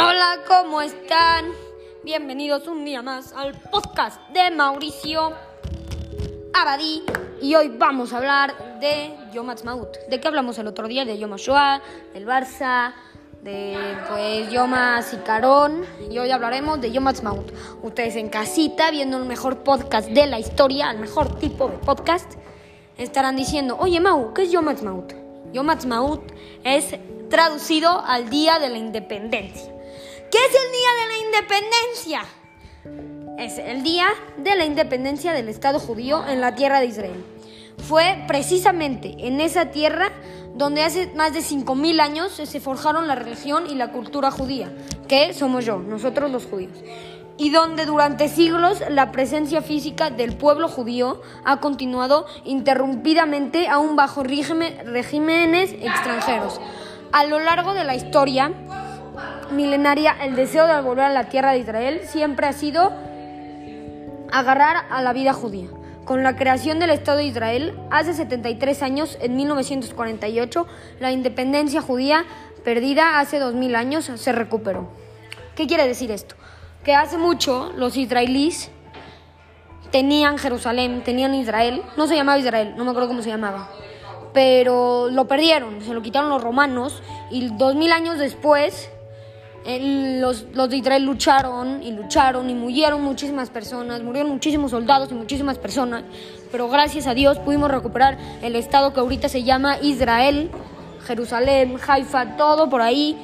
Hola, ¿cómo están? Bienvenidos un día más al podcast de Mauricio Abadí. Y hoy vamos a hablar de Yom Ha'atzmaut. ¿De qué hablamos el otro día? De Yom HaShoah, del Barça, de pues Yom HaZikaron. Y hoy hablaremos de Yom Ha'atzmaut. Ustedes en casita, viendo el mejor podcast de la historia, el mejor tipo de podcast, estarán diciendo, oye Mau, ¿qué es Yom Ha'atzmaut? Yom Ha'atzmaut es traducido al Día de la Independencia. ¿Qué es el Día de la Independencia? Es el Día de la Independencia del Estado judío en la tierra de Israel. Fue precisamente en esa tierra donde hace más de 5.000 años se forjaron la religión y la cultura judía, que somos yo, nosotros los judíos y donde durante siglos la presencia física del pueblo judío ha continuado interrumpidamente aún bajo regímenes extranjeros. A lo largo de la historia milenaria, el deseo de volver a la tierra de Israel siempre ha sido agarrar a la vida judía. Con la creación del Estado de Israel, hace 73 años, en 1948, la independencia judía perdida hace 2000 años se recuperó. ¿Qué quiere decir esto? Que hace mucho los israelíes tenían Jerusalén, tenían Israel, no se llamaba Israel, no me acuerdo cómo se llamaba, pero lo perdieron, se lo quitaron los romanos y dos mil años después los, los de Israel lucharon y lucharon y murieron muchísimas personas, murieron muchísimos soldados y muchísimas personas, pero gracias a Dios pudimos recuperar el estado que ahorita se llama Israel, Jerusalén, Haifa, todo por ahí.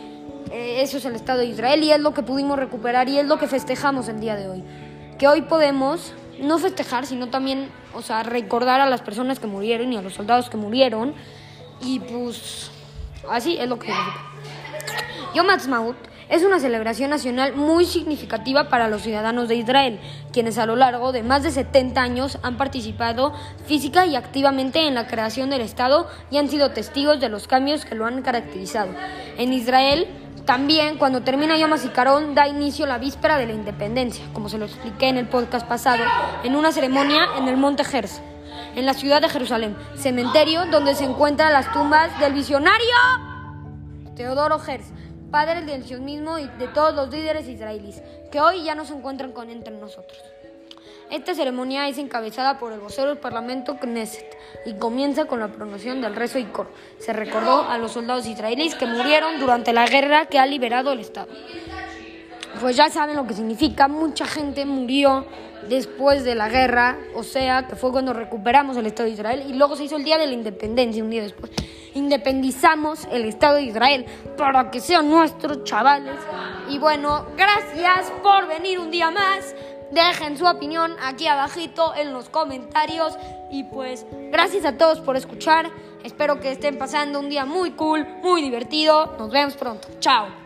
Eh, eso es el estado de Israel y es lo que pudimos recuperar y es lo que festejamos el día de hoy. Que hoy podemos no festejar, sino también, o sea, recordar a las personas que murieron y a los soldados que murieron. Y pues, así es lo que Yom Ha'atzmaut es una celebración nacional muy significativa para los ciudadanos de Israel, quienes a lo largo de más de 70 años han participado física y activamente en la creación del Estado y han sido testigos de los cambios que lo han caracterizado. En Israel, también, cuando termina Yom HaZikaron, da inicio la víspera de la independencia, como se lo expliqué en el podcast pasado, en una ceremonia en el Monte Gers, en la ciudad de Jerusalén, cementerio donde se encuentran las tumbas del visionario Teodoro Gers, padre del sionismo y de todos los líderes israelíes, que hoy ya no se encuentran con entre nosotros. Esta ceremonia es encabezada por el vocero del Parlamento Knesset y comienza con la pronunciación del rezo y coro. Se recordó a los soldados israelíes que murieron durante la guerra que ha liberado el Estado. Pues ya saben lo que significa, mucha gente murió después de la guerra, o sea, que fue cuando recuperamos el Estado de Israel y luego se hizo el Día de la Independencia un día después. Independizamos el Estado de Israel para que sean nuestros chavales. Y bueno, gracias por venir un día más. Dejen su opinión aquí abajito en los comentarios. Y pues gracias a todos por escuchar. Espero que estén pasando un día muy cool, muy divertido. Nos vemos pronto. Chao.